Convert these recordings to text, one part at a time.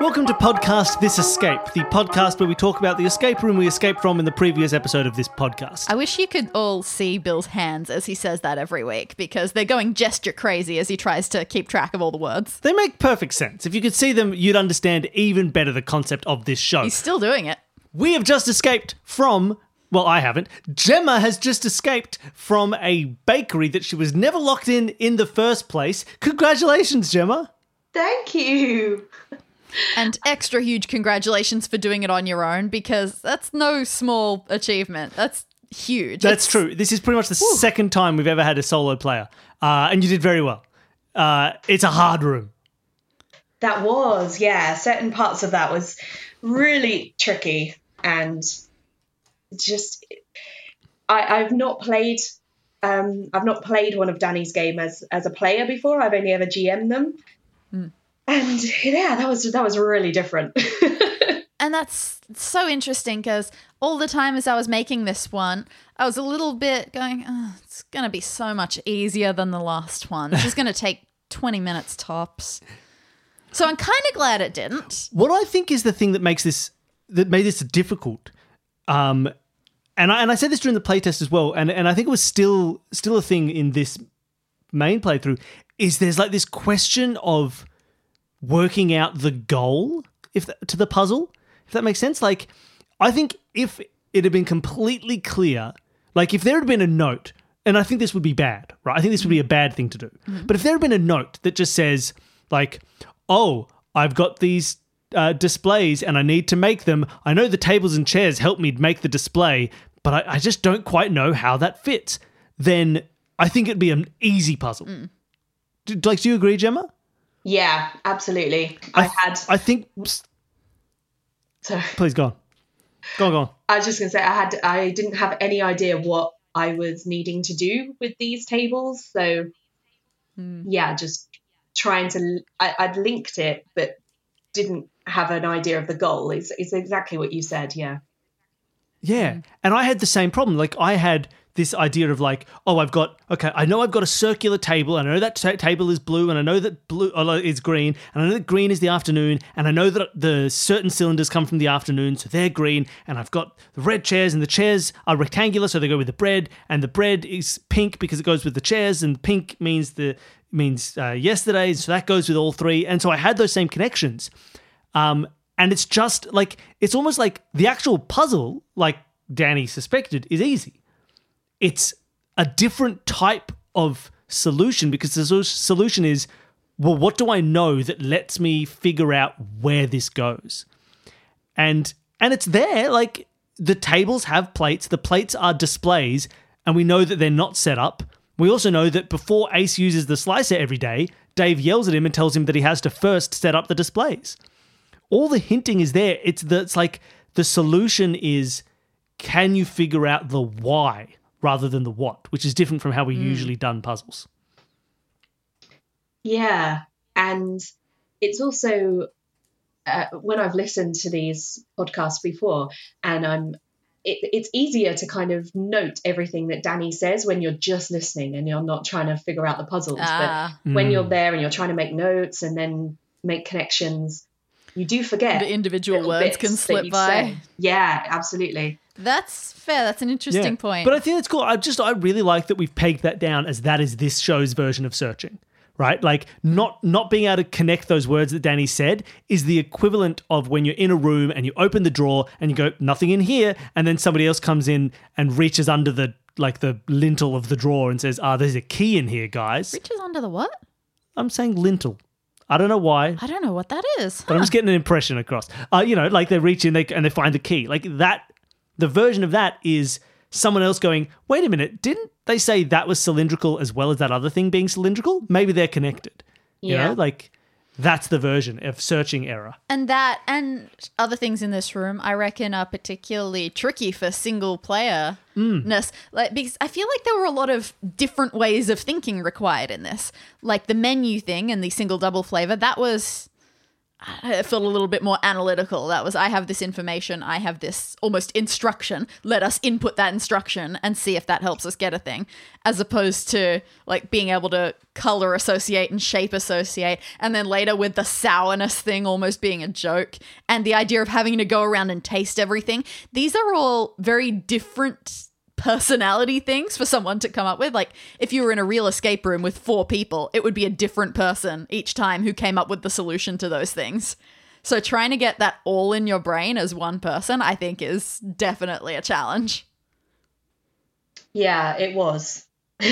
Welcome to Podcast This Escape, the podcast where we talk about the escape room we escaped from in the previous episode of this podcast. I wish you could all see Bill's hands as he says that every week because they're going gesture crazy as he tries to keep track of all the words. They make perfect sense. If you could see them, you'd understand even better the concept of this show. He's still doing it. We have just escaped from. Well, I haven't. Gemma has just escaped from a bakery that she was never locked in in the first place. Congratulations, Gemma. Thank you. And extra huge congratulations for doing it on your own because that's no small achievement. That's huge. That's It's- true. This is pretty much the second time we've ever had a solo player, uh, and you did very well. Uh, it's a hard room. That was, yeah, certain parts of that was really tricky and just I, I've not played um I've not played one of Danny's game as as a player before. I've only ever GM them. And yeah, that was that was really different. And that's so interesting because all the time as I was making this one, I was a little bit going, oh, it's going to be so much easier than the last one. This is going to take 20 minutes tops. So I'm kind of glad it didn't. What I think is the thing that makes this that made this difficult, um, and I and I said this during the playtest as well, and and I think it was still still a thing in this main playthrough, is there's like this question of working out the goal if to the puzzle, if that makes sense. Like, I think if it had been completely clear, like if there had been a note, and I think this would be bad, right? I think this would be a bad thing to do. But if there had been a note that just says, like, oh, I've got these uh, displays and I need to make them. I know the tables and chairs help me make the display, but I, I just don't quite know how that fits. Then I think it'd be an easy puzzle. Do, like, do you agree, Gemma? Yeah, absolutely. I, had I think. Sorry. Please go on. Go on, go on. I was just gonna say I had I didn't have any idea what I was needing to do with these tables. So hmm. yeah, just trying to I, I'd linked it but didn't have an idea of the goal. It's it's exactly what you said, yeah. Yeah. Hmm. And I had the same problem. Like, I had this idea of like, oh, I've got, okay, I know I've got a circular table, and I know that ta- table is blue, and I know that blue oh, is green, and I know that green is the afternoon, and I know that the certain cylinders come from the afternoon, so they're green, and I've got the red chairs, and the chairs are rectangular, so they go with the bread, and the bread is pink because it goes with the chairs, and pink means the means uh, yesterday, so that goes with all three, and so I had those same connections. Um, and it's just like it's almost like the actual puzzle, like Danny suspected, is easy. It's a different type of solution because the solution is, well, what do I know that lets me figure out where this goes? And and it's there, like the tables have plates, the plates are displays, and we know that they're not set up. We also know that before Ace uses the slicer every day, Dave yells at him and tells him that he has to first set up the displays all the hinting is there. It's the it's like the solution is can you figure out the why rather than the what, which is different from how we usually done puzzles. Yeah, and it's also uh, when I've listened to these podcasts before, and I'm. It, it's easier to kind of note everything that Danny says when you're just listening and you're not trying to figure out the puzzles. Ah. But when you're there and you're trying to make notes and then make connections, you do forget The individual words can slip by. said. Yeah, absolutely. That's fair. That's an interesting point. But I think it's cool. I just I really like that we've pegged that down as that is this show's version of searching. Right? Like not not being able to connect those words that Danny said is the equivalent of when you're in a room and you open the drawer and you go, nothing in here, and then somebody else comes in and reaches under the like the lintel of the drawer and says, Ah, there's a key in here, guys. Reaches under the what? I'm saying lintel. I don't know why. I don't know what that is. but I'm just getting an impression across. Uh, you know, like they reach in they, and they find the key. Like that, the version of that is someone else going, wait a minute, didn't they say that was cylindrical as well as that other thing being cylindrical? Maybe they're connected. You Yeah. know, like that's the version of searching error. And that and other things in this room, I reckon, are particularly tricky for single player ness. Like because I feel like there were a lot of different ways of thinking required in this. Like the menu thing and the single double flavor, that was it felt a little bit more analytical. That was, I have this information, I have this almost instruction. Let us input that instruction and see if that helps us get a thing, as opposed to like being able to color associate and shape associate. And then later with the sourness thing almost being a joke and the idea of having to go around and taste everything. These are all very different personality things for someone to come up with. Like if you were in a real escape room with four people, it would be a different person each time who came up with the solution to those things. So trying to get that all in your brain as one person, I think is definitely a challenge. Yeah, it was.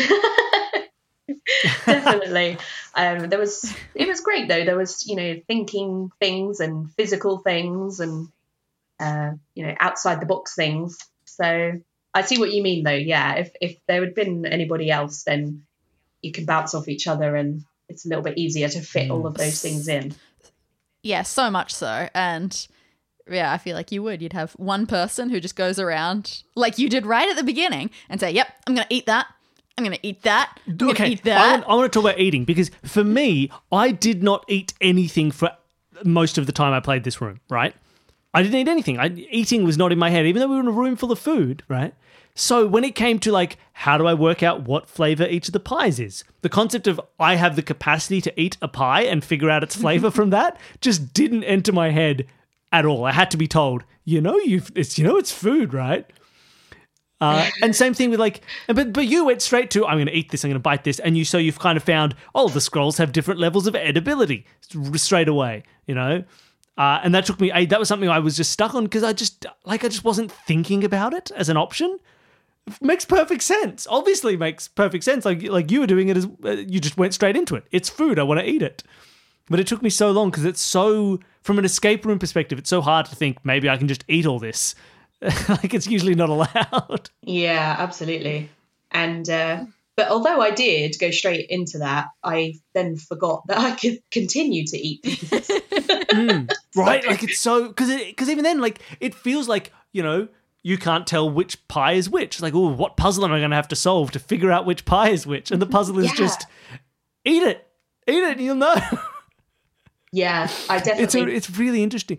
Definitely. Um, there was it was great though. There was, you know, thinking things and physical things and uh, you know, outside the box things. So I see what you mean though. Yeah, if if there had been anybody else, then you can bounce off each other, and it's a little bit easier to fit all of those things in. Yeah, so much so. And yeah, I feel like you would. You'd have one person who just goes around like you did right at the beginning and say, "Yep, I'm going to eat that. I'm going to eat that. I'm going to Okay, eat I that." want, I want to talk about eating because for me, I did not eat anything for most of the time I played this room, right? I didn't eat anything. I, eating was not in my head, even though we were in a room full of food, right? So when it came to like, how do I work out what flavor each of the pies is? The concept of I have the capacity to eat a pie and figure out its flavor from that just didn't enter my head at all. I had to be told, you know, you've it's you know it's food, right? Uh, and same thing with like, but but you went straight to I'm going to eat this, I'm going to bite this, and you so you've kind of found oh the scrolls have different levels of edibility straight away, you know, uh, and that took me. I, that was something I was just stuck on because I just like I just wasn't thinking about it as an option. Makes perfect sense. Obviously, makes perfect sense. Like like you were doing it as uh, you just went straight into it. It's food. I want to eat it. But it took me so long because it's so from an escape room perspective, it's so hard to think maybe I can just eat all this. like it's usually not allowed. Yeah, absolutely. And uh, but although I did go straight into that, I then forgot that I could continue to eat things. right? Like it's so because because even then, like it feels like you know you can't tell which pie is which. It's like, oh, what puzzle am I going to have to solve to figure out which pie is which? And the puzzle is Yeah. just eat it, eat it, and you'll know. yeah, I it's a, definitely it's really interesting.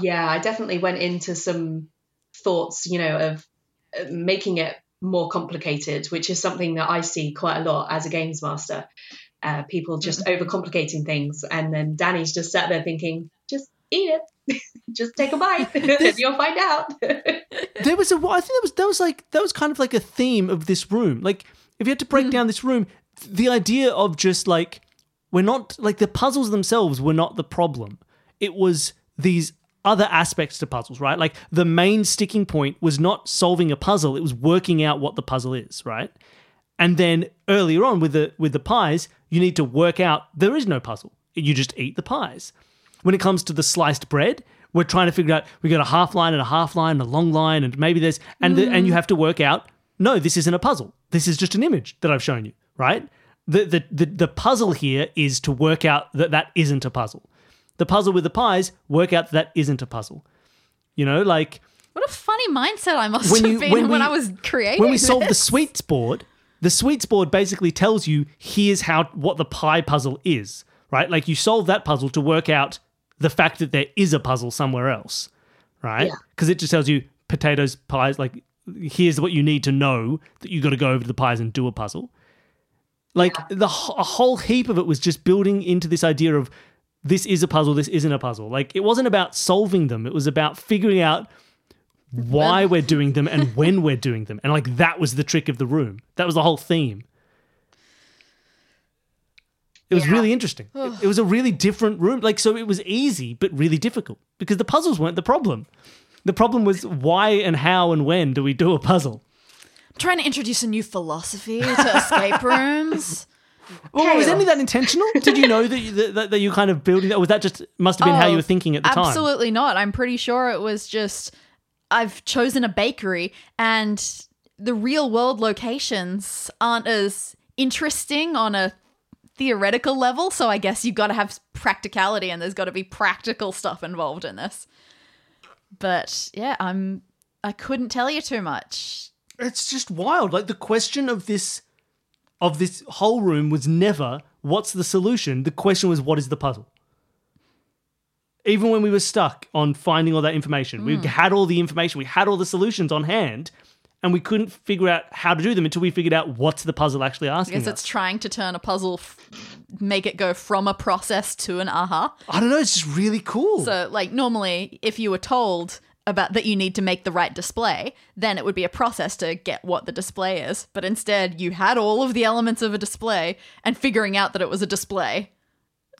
yeah, I definitely went into some thoughts, you know, of uh, making it more complicated, which is something that I see quite a lot as a games master. Uh, people just overcomplicating things, and then Danny's just sat there thinking, just eat it, just take a bite, and you'll find out. There was a, I think that was that was like that was kind of like a theme of this room. Like if you had to break hmm. down this room, the idea of just like we're not like the puzzles themselves were not the problem. It was these other aspects to puzzles, right? Like the main sticking point was not solving a puzzle, it was working out what the puzzle is, right? And then earlier on with the with the pies, you need to work out there is no puzzle. You just eat the pies. When it comes to the sliced bread, we're trying to figure out we got a half line and a half line and a long line and maybe there's and the, and you mm. have to work out no, this isn't a puzzle. This is just an image that I've shown you, right? The the the, the puzzle here is to work out that that isn't a puzzle. The puzzle with the pies, work out that, that isn't a puzzle. You know, like what a funny mindset I must When have been when when, we- I was creating. when we solve the sweets board, the sweets board basically tells you here's how what the pie puzzle is, right? Like you solve that puzzle to work out the fact that there is a puzzle somewhere else, right? Yeah. Because it just tells you potatoes, pies, like here's what you need to know that you got to go over to the pies and do a puzzle. Like the a whole heap of it was just building into this idea of this is a puzzle, this isn't a puzzle. Like it wasn't about solving them; it was about figuring out why we're doing them and when we're doing them. And like that was the trick of the room. That was the whole theme. It was Yeah. really interesting. It, it was a really different room. Like so it was easy but really difficult because the puzzles weren't the problem. The problem was why and how and when do we do a puzzle? I'm trying to introduce a new philosophy to escape rooms. Well, was any of that intentional? Did you know that you, that, that you kind of building that? Was that just must have been how Oh, you were oh, thinking at the time? Absolutely not. I'm pretty sure it was just I've chosen a bakery and the real world locations aren't as interesting on a theoretical level, so I guess you've got to have practicality and there's got to be practical stuff involved in this. But yeah, I'm I couldn't tell you too much. it's just wild. Like the question of this of this whole room was never what's the solution. The question was what is the puzzle. Even when we were stuck on finding all that information, Hmm. we had all the information, we had all the solutions on hand, and we couldn't figure out how to do them until we figured out what's the puzzle actually I asking guess it's us. trying to turn a puzzle, f- make it go from a process to an aha. I don't know. It's just really cool. So, like, normally, if you were told about that you need to make the right display, then it would be a process to get what the display is. But instead, you had all of the elements of a display, and figuring out that it was a display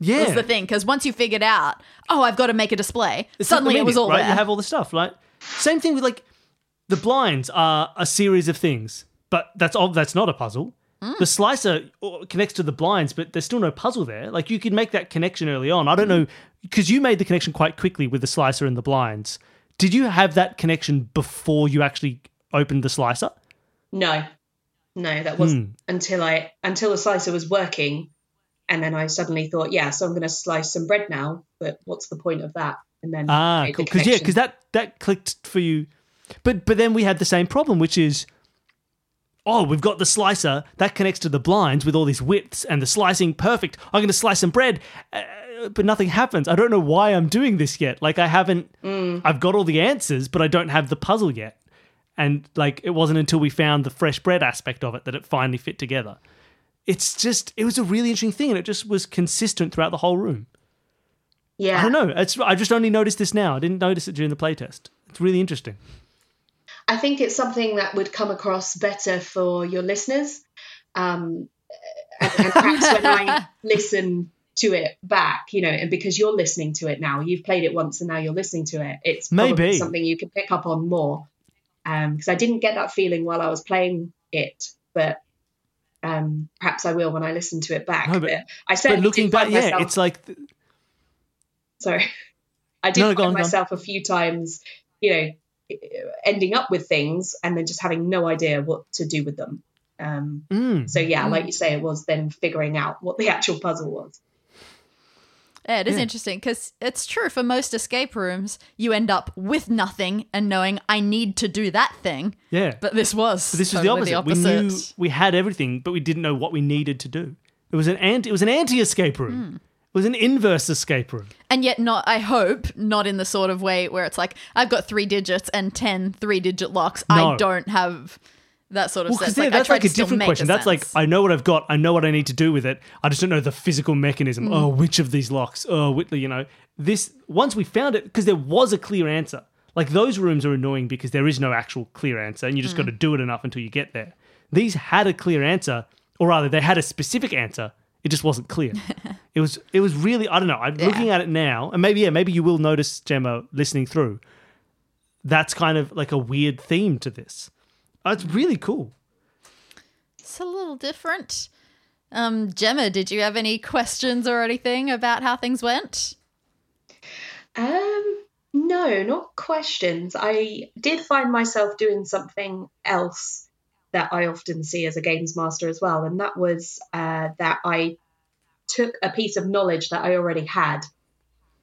yeah, was the thing. Because once you figured out, oh, I've got to make a display, It's suddenly it was all right. there. You have all the stuff, right? Same thing with like the blinds are a series of things, but that's. That's not a puzzle. Mm. The slicer uh, connects to the blinds, but there's still no puzzle there. Like you could make that connection early on. I don't know because you made the connection quite quickly with the slicer and the blinds. Did you have that connection before you actually opened the slicer? No, no, that wasn't until I until the slicer was working, and then I suddenly thought, yeah, so I'm going to slice some bread now. But what's the point of that? And then Ah, the cool. Because yeah, because that that clicked for you, but but then we had the same problem, which is, oh, we've got the slicer that connects to the blinds with all these widths and the slicing perfect. I'm going to slice some bread, uh, but nothing happens. I don't know why I'm doing this yet. Like I haven't, I've got all the answers, but I don't have the puzzle yet. And like it wasn't until we found the fresh bread aspect of it that it finally fit together. It's just, it was a really interesting thing, and it just was consistent throughout the whole room. yeah, I don't know. It's I just only noticed this now. I didn't notice it during the playtest. It's really interesting. I think it's something that would come across better for your listeners. Um, and, and perhaps when I listen to it back, you know, and because you're listening to it now, you've played it once and now you're listening to it, it's Maybe. something you can pick up on more. Because I didn't get that feeling while I was playing it, but um, perhaps I will when I listen to it back. No, but- but, I But certainly looking back, yeah, myself, it's like sorry, I did No, find on. myself a few times, you know, ending up with things and then just having no idea what to do with them. Um, mm, so yeah, like you say, it was then figuring out what the actual puzzle was. Yeah, it is Yeah. interesting because it's true for most escape rooms, you end up with nothing and knowing I need to do that thing. yeah. But this was But this totally was the opposite. the We knew we had everything, but we didn't know what we needed to do. It was an anti. It was an anti-escape room. Hmm. Was an inverse escape room. And yet, not, I hope, not in the sort of way where it's like, I've got three digits and 10 three digit locks. No. I don't have that sort of Well, sense. Like, that's like a different question. That's like. I know what I've got. I know what I need to do with it. I just don't know the physical mechanism. Hmm. Oh, which of these locks? Oh, Whitley, you know this. Once we found it, because there was a clear answer. Like those rooms are annoying because there is no actual clear answer, and you just got Hmm. to do it enough until you get there. These had a clear answer, or rather, they had a specific answer. It just wasn't clear. it was. It was really. I don't know. I'm looking at it now, and maybe yeah, maybe you will notice Gemma listening through. That's kind of like a weird theme to this. It's really cool. It's a little different. Um, Gemma, did you have any questions or anything about how things went? Um, no, not questions. I did find myself doing something else that I often see as a games master as well, and that was uh, that I took a piece of knowledge that I already had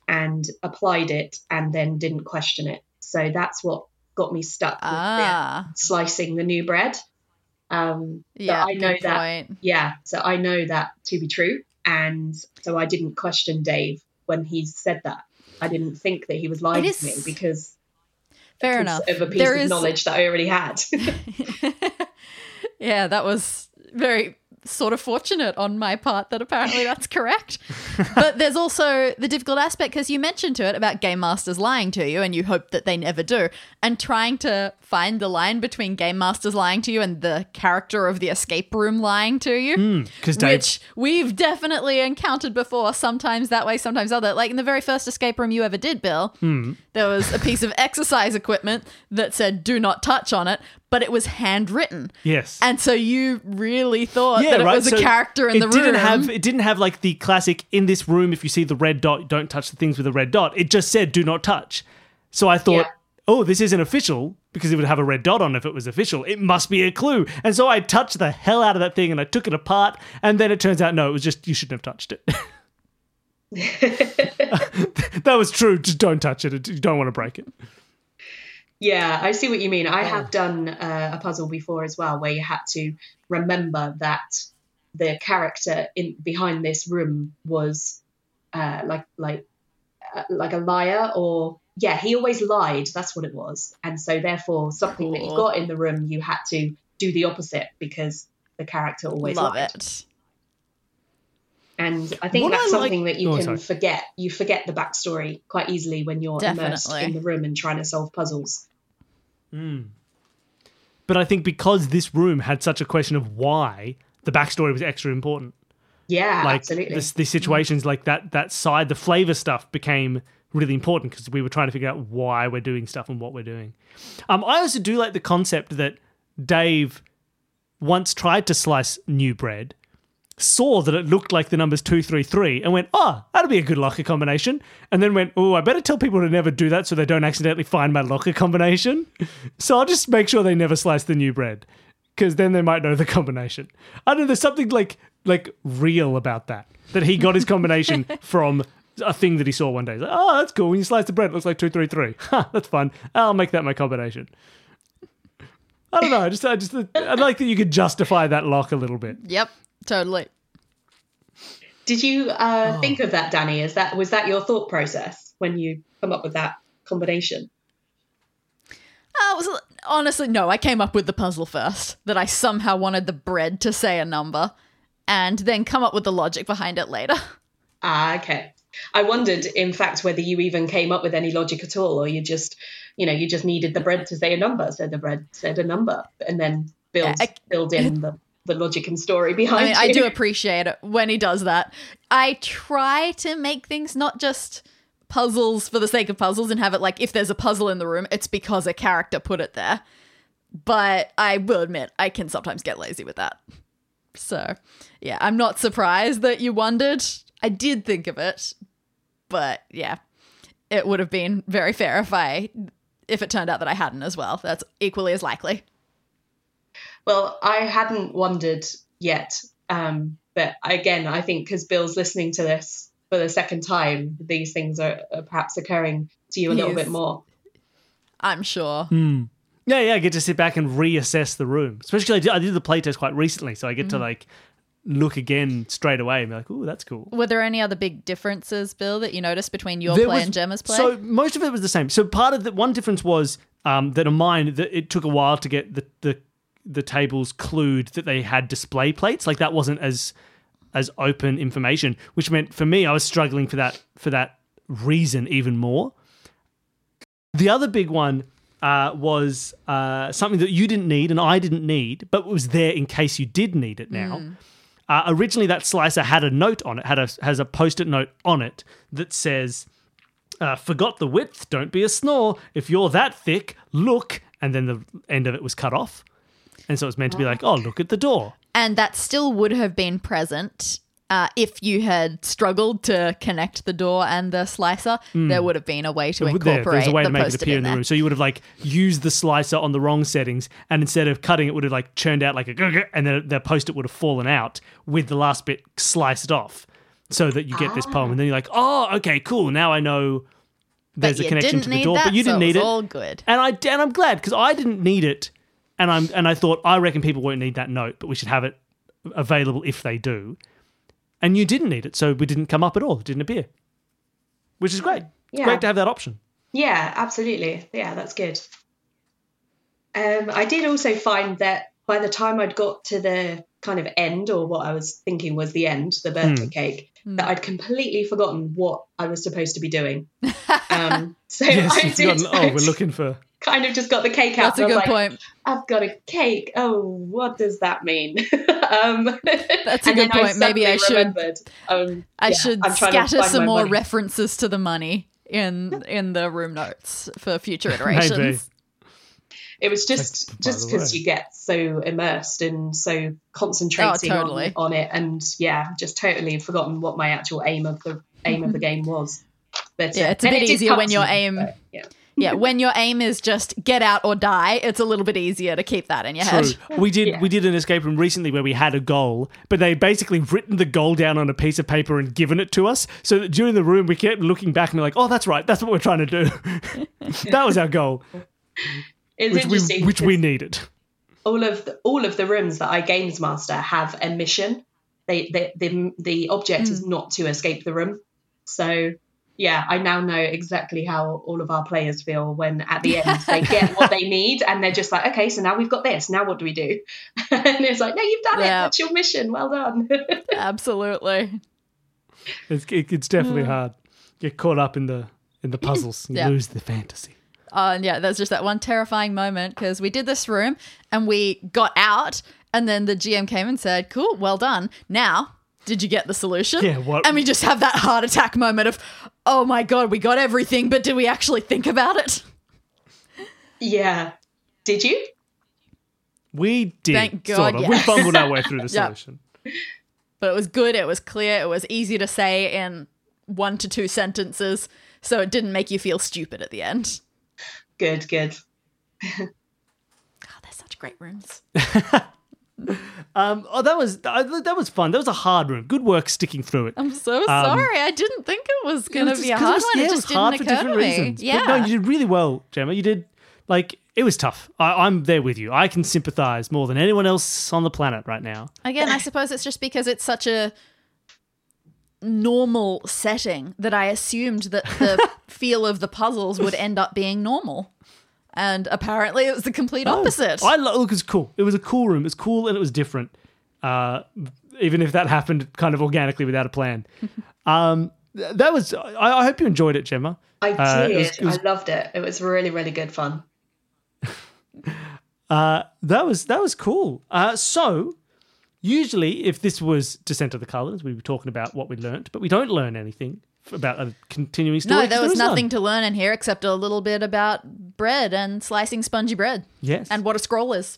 and applied it, and then didn't question it. So that's what got me stuck with the- Ah, slicing the new bread. Um, yeah, I know that point. yeah, so I know that to be true. And so I didn't question Dave when he said that. I didn't think that he was lying It to me because Fair because enough. of a piece There of is- knowledge that I already had. yeah, that was very sort of fortunate on my part that apparently that's correct. but there's also the difficult aspect because you mentioned to it about game masters lying to you and you hope that they never do. And trying to find the line between game masters lying to you and the character of the escape room lying to you hmm, Because Dave, which we've definitely encountered before sometimes that way sometimes other. Like in the very first escape room you ever did bill hmm. there was a piece of exercise equipment that said do not touch on it but it was handwritten. Yes, and so you really thought that it was a character in it the didn't have it didn't have like the classic in this room. If you see the red dot, don't touch the things with a red dot. It just said do not touch. So I thought, Yeah. oh, this isn't official because it would have a red dot on if it was official. It must be a clue. And so I touched the hell out of that thing and I took it apart. And then it turns out no, it was just you shouldn't have touched it. that was true. Just don't touch it. You don't want to break it. Yeah, I see what you mean. I have done uh, a puzzle before as well where you had to remember that the character in behind this room was uh, like like uh, like a liar or yeah, he always lied. That's what it was. And so therefore, something that you got in the room, you had to do the opposite because the character always Love lied. it. And I think What that's I like- something that you Oh, can sorry. forget. You forget the backstory quite easily when you're immersed in the room and trying to solve puzzles. But I think because this room had such a question of why, the backstory was extra important. Yeah, like absolutely. this, these situations like that that side the flavor stuff became really important because we were trying to figure out why we're doing stuff and what we're doing um, i also do like the concept that dave once tried to slice new bread saw that it looked like the numbers 233 and went oh that'll be a good locker combination and then went oh i better tell people to never do that so they don't accidentally find my locker combination so i'll just make sure they never slice the new bread because then they might know the combination. I don't know. There's something like like real about that. That he got his combination from a thing that he saw one day. He's like, oh, that's cool. When you slice the bread, it looks like two three three. Ha, that's fun. I'll make that my combination. I don't know. I just I just I like that you could justify that lock a little bit. Yep, totally. Did you uh, Oh. think of that, Danny? Is that was that your thought process when you come up with that combination? I was honestly no. I came up with the puzzle first. That I somehow wanted the bread to say a number, and then come up with the logic behind it later. Ah, okay. I wondered, in fact, whether you even came up with any logic at all, or you just, you know, you just needed the bread to say a number, so the bread said a number, and then build Yeah, I- build in the, the logic and story behind I mean, I do appreciate it when he does that. I try to make things not just puzzles for the sake of puzzles and have it like if there's a puzzle in the room, it's because a character put it there. But I will admit, I can sometimes get lazy with that. So, yeah, I'm not surprised that you wondered. I did think of it, but yeah, it would have been very fair if I if it turned out that I hadn't as well. That's equally as likely. Well, I hadn't wondered yet, um, but again, I think because Bill's listening to this for the second time, these things are, are perhaps occurring to you a little bit more. I'm sure. Yeah, yeah. I get to sit back and reassess the room. Especially I did, I did the playtest quite recently, so I get to like look again straight away and be like, "Ooh, that's cool." Were there any other big differences, Bill, that you noticed between your There play was- and Gemma's play? So most of it was the same. So part of the one difference was um, that on mine that it took a while to get the the the tables clued that they had display plates. Like that wasn't as as open information, which meant for me I was struggling for that for that reason even more. The other big one uh, was uh, something that you didn't need and I didn't need, but was there in case you did need it now. Uh, originally, that slicer had a note on it, had a has a post-it note on it that says, uh, "Forgot the width. Don't be a snore. If you're that thick, look." And then the end of it was cut off, and so it's meant to be like, "Oh, look at the door." and that still would have been present uh, if you had struggled to connect the door and the slicer. There would have been a way to There- incorporate there's a way the to make it appear in the room. So you would have like used the slicer on the wrong settings, and instead of cutting, it would have like churned out like a, and then the post-it would have fallen out with the last bit sliced off, so that you get this poem. And then you're like, "Oh, okay, cool. Now I know." There's a connection to the door, that, but you didn't it need was it. all good. and I and I'm glad because I didn't need it, and I'm and I thought I reckon people won't need that note, but we should have it available if they do. And you didn't need it, so we didn't come up at all. It didn't appear, which is great. It's Yeah. great to have that option. Yeah, absolutely. Yeah, that's good. Um, I did also find that by the time I'd got to the kind of end, or what I was thinking was the end, the birthday Hmm. cake, that I'd completely forgotten what I was supposed to be doing. Um, so Yes, I did, forgotten, oh, we're looking for. Kind of just got the cake out. That's a and I was good like, point. I've got a cake. Oh, what does that mean? um, That's a good then point. Maybe I should- remembered, Um, I yeah, should I'm trying to scatter some more money. references to the money in in the room notes for future iterations. Maybe. It was just Like, just because you get so immersed and so concentrating Oh, totally. on, on it, and yeah, just totally forgotten what my actual aim of the aim of the game was. But Yeah, it's a bit it easier when to your me, aim- but, yeah, Yeah, when your aim is just get out or die, it's a little bit easier to keep that in your head. We did Yeah. we did an escape room recently where we had a goal, but they basically written the goal down on a piece of paper and given it to us. So that during the room we kept looking back and be like, "Oh, that's right. That's what we're trying to do. that was our goal, it's which we which we needed." all of the, all of the rooms that I games master have a mission. They, they the the object is Hmm. not to escape the room, so yeah, I now know exactly how all of our players feel when at the end they get what they need and they're just like, okay, so now we've got this. Now what do we do? and it's like, no, you've done it. Yeah. That's your mission. Well done. Absolutely. It's, it's definitely hard. Get caught up in the in the puzzles and Yeah. lose the fantasy. Uh, and yeah, there's just that one terrifying moment because we did this room and we got out, and then the GM came and said, "Cool, well done. Now, did you get the solution?" Yeah, what- And we just have that heart attack moment of, "Oh my god, we got everything, but did we actually think about it?" yeah. Did you? We did. Thank God, sort of. We yes. fumbled our way through the Yeah. solution. But it was good. It was clear. It was easy to say in one to two sentences, so it didn't make you feel stupid at the end. Good, good. God, they're such great rooms. Um, oh, that was uh, that was fun. That was a hard room. Good work sticking through it. I'm so sorry. I didn't think it was going to be a hard was- one. yeah, it it just was hard didn't for different reasons. Yeah. But no, you did really well, Gemma. You did like it was tough. I, I'm there with you. I can sympathize more than anyone else on the planet right now. Again, I suppose it's just because it's such a normal setting that I assumed that the feel of the puzzles would end up being normal. And apparently it was the complete opposite. Oh, I lo- look. It was cool. It was a cool room. It was cool and it was different. Uh, even if that happened kind of organically without a plan. um, that was. I, I hope you enjoyed it, Gemma. I Uh, did. it was- it was- I loved it. It was really, really good fun. Uh, that was that was cool. Uh, so usually, if this was Descent of the Colors, we were talking about what we learned, but we don't learn anything about a continuing story. no, 'cause there was is none. nothing to learn in here except a little bit about bread and slicing spongy bread Yes. and what a scroll is.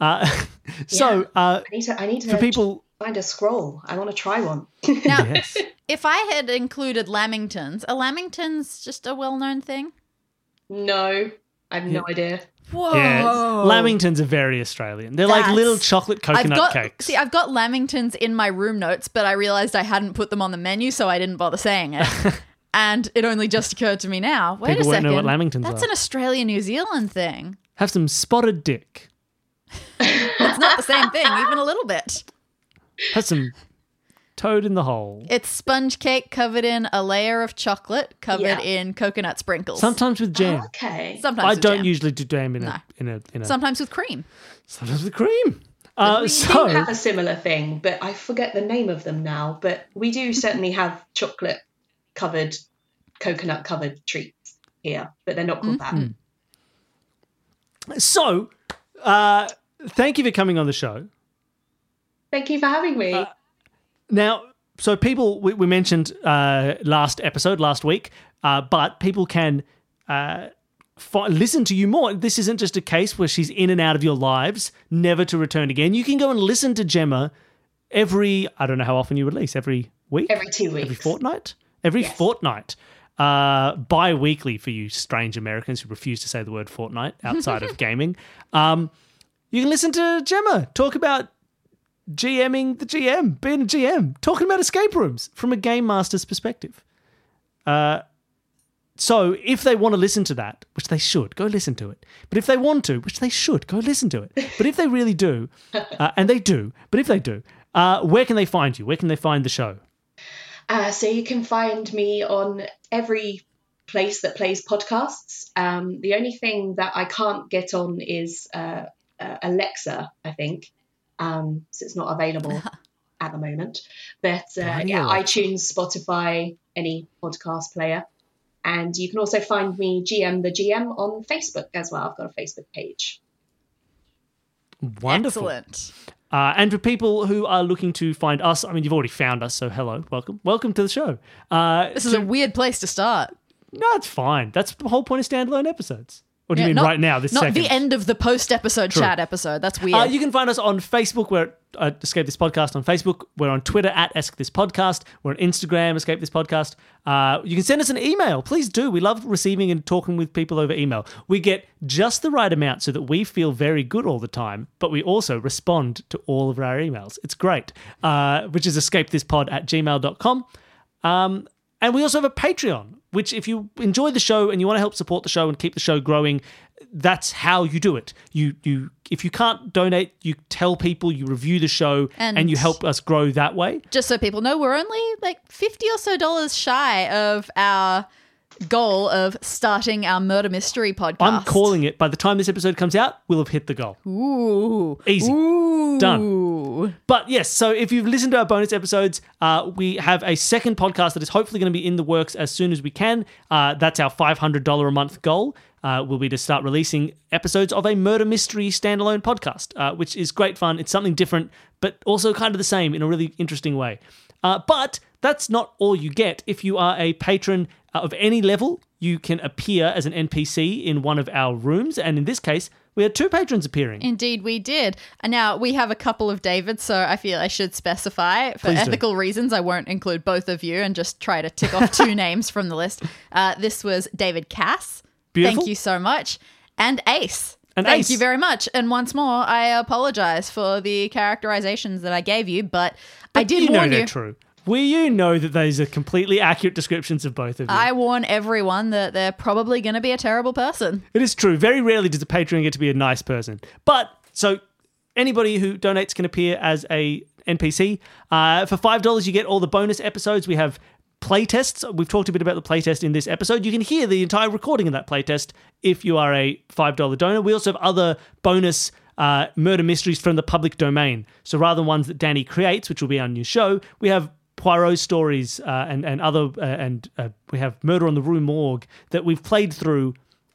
uh, so uh, I need to. I need to for people, find a scroll. I want to try one. Now, yes. if I had included Lamingtons, are Lamingtons just a well known thing? no, I have no idea. Whoa. Yeah, Lamingtons are very Australian. They're like little chocolate coconut I've got cakes. see, I've got Lamingtons in my room notes, but I realized I hadn't put them on the menu, so I didn't bother saying it. and it only just occurred to me now. Wait People a second, know what Lamingtons that's are. an Australia New Zealand thing. Have some spotted dick. It's not the same thing, even a little bit. Have some toad in the hole. It's sponge cake covered in a layer of chocolate covered Yeah. in coconut sprinkles. Sometimes with jam. Okay. sometimes I with don't jam. usually do jam in No. a in a in a. Sometimes with cream. sometimes with cream. Uh, we so do have a similar thing, but I forget the name of them now. But we do certainly have chocolate covered, coconut covered treats here, but they're not called Mm-hmm. that. So, uh, thank you for coming on the show. Thank you for having me. Uh, Now, so people, we, we mentioned uh, last episode, last week, uh, but people can uh, listen to you more. This isn't just a case where she's in and out of your lives, never to return again. You can go and listen to Gemma every, I don't know how often you release, every week? Every two weeks. Every fortnight? Every Yes. fortnight. Uh, bi weekly for you strange Americans who refuse to say the word fortnight outside of gaming. Um, you can listen to Gemma talk about GMing the GM, being a GM, talking about escape rooms from a game master's perspective. Uh, so if they want to listen to that, which they should, go listen to it. But if they want to, which they should, go listen to it. But if they really do, uh, and they do, but if they do, uh, where can they find you? Where can they find the show? Uh, so you can find me on every place that plays podcasts. Um, the only thing that I can't get on is uh, uh, Alexa, I think. Um, so it's not available at the moment. But uh, yeah, iTunes, Spotify, any podcast player. And you can also find me GM the GM on Facebook as well. I've got a Facebook page. Wonderful. Excellent. Uh, and for people who are looking to find us, I mean, you've already found us, so hello, welcome, welcome to the show. Uh, This is a weird place to start. no, it's fine. That's the whole point of standalone episodes. Or do you Yeah, mean not- right now, this Not second? the end of the post episode True. chat episode. That's weird. Uh, you can find us on Facebook. We're uh, Escape This Podcast on Facebook. We're on Twitter at Escape This Podcast. We're on Instagram, Escape This Podcast. Uh, you can send us an email. Please do. We love receiving and talking with people over email. We get just the right amount so that we feel very good all the time, but we also respond to all of our emails. It's great, uh, which is escapethispod at gmail.com. Um, and we also have a Patreon, which if you enjoy the show and you want to help support the show and keep the show growing, that's how you do it. You you if you can't donate, you tell people, you review the show, and, And- you help us grow that way. Just so people know, we're only like 50 or so dollars shy of our goal of starting our murder mystery podcast. I'm calling it. By the time this episode comes out, we'll have hit the goal. Ooh. Easy. Ooh. Done. But yes, so if you've listened to our bonus episodes, uh, we have a second podcast that is hopefully going to be in the works as soon as we can. Uh, that's our $500 a month goal. Uh, will be to start releasing episodes of a murder mystery standalone podcast, uh, which is great fun. It's something different, but also kind of the same in a really interesting way. Uh, but that's not all you get. If you are a patron uh, of any level, you can appear as an NPC in one of our rooms. And in this case, we had two patrons appearing. Indeed, we did. And now we have a couple of Davids, so I feel I should specify for Please do. ethical reasons. I won't include both of you and just try to tick off two names from the list. Uh, this was David Cass. Beautiful. Thank you so much. And Ace. And Thank Ace. you very much. And once more, I apologize for the characterizations that I gave you, but, I did you know warn they're you. true. We you know that those are completely accurate descriptions of both of you. I warn everyone that they're probably going to be a terrible person. it is true. Very rarely does a patron get to be a nice person. But so anybody who donates can appear as a NPC. Uh, for five dollars, you get all the bonus episodes. We have playtests. We've talked a bit about the playtest in this episode. You can hear the entire recording of that playtest if you are a five dollar donor. We also have other bonus. Uh, murder mysteries from the public domain. So rather than ones that Danny creates, which will be our new show, we have Poirot stories uh, and and other uh, and uh, we have Murder on the Rue Morgue that we've played through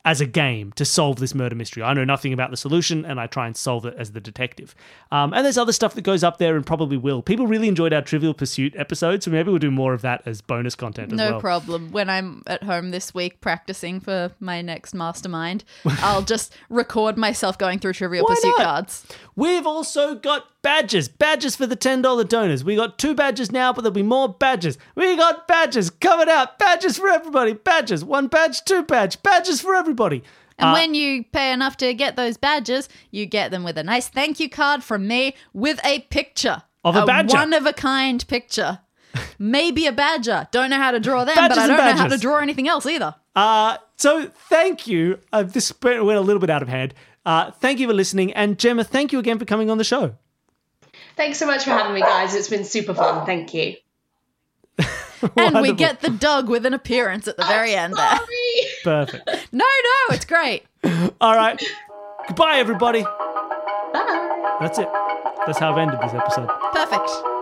as a game to solve this murder mystery. I know nothing about the solution, and I try and solve it as the detective. Um, and there's other stuff that goes up there, and probably will. People really enjoyed our Trivial Pursuit episode, so maybe we'll do more of that as bonus content as No well. problem. When I'm at home this week practicing for my next mastermind, I'll just record myself going through Trivial Why Pursuit not? cards. We've also got badges. Badges for the $10 donors. We got two badges now, but there'll be more badges. We got badges coming out. Badges for everybody. Badges. One badge, two badge. Badges for everybody. And Uh, when you pay enough to get those badges, you get them with a nice thank you card from me with a picture Of a badger. one of a kind picture. Maybe a badger. Don't know how to draw them, Badges but I don't know how to draw anything else either. Uh, so thank you. Uh, this went went a little bit out of hand. Uh, thank you for listening. And Gemma, thank you again for coming on the show. Thanks so much for having me, guys. It's been super fun. Thank you. And we get the dog with an appearance at the very end there. Perfect. No, no, it's great. All right. Goodbye, everybody. Bye. That's it. That's how I've ended this episode. Perfect.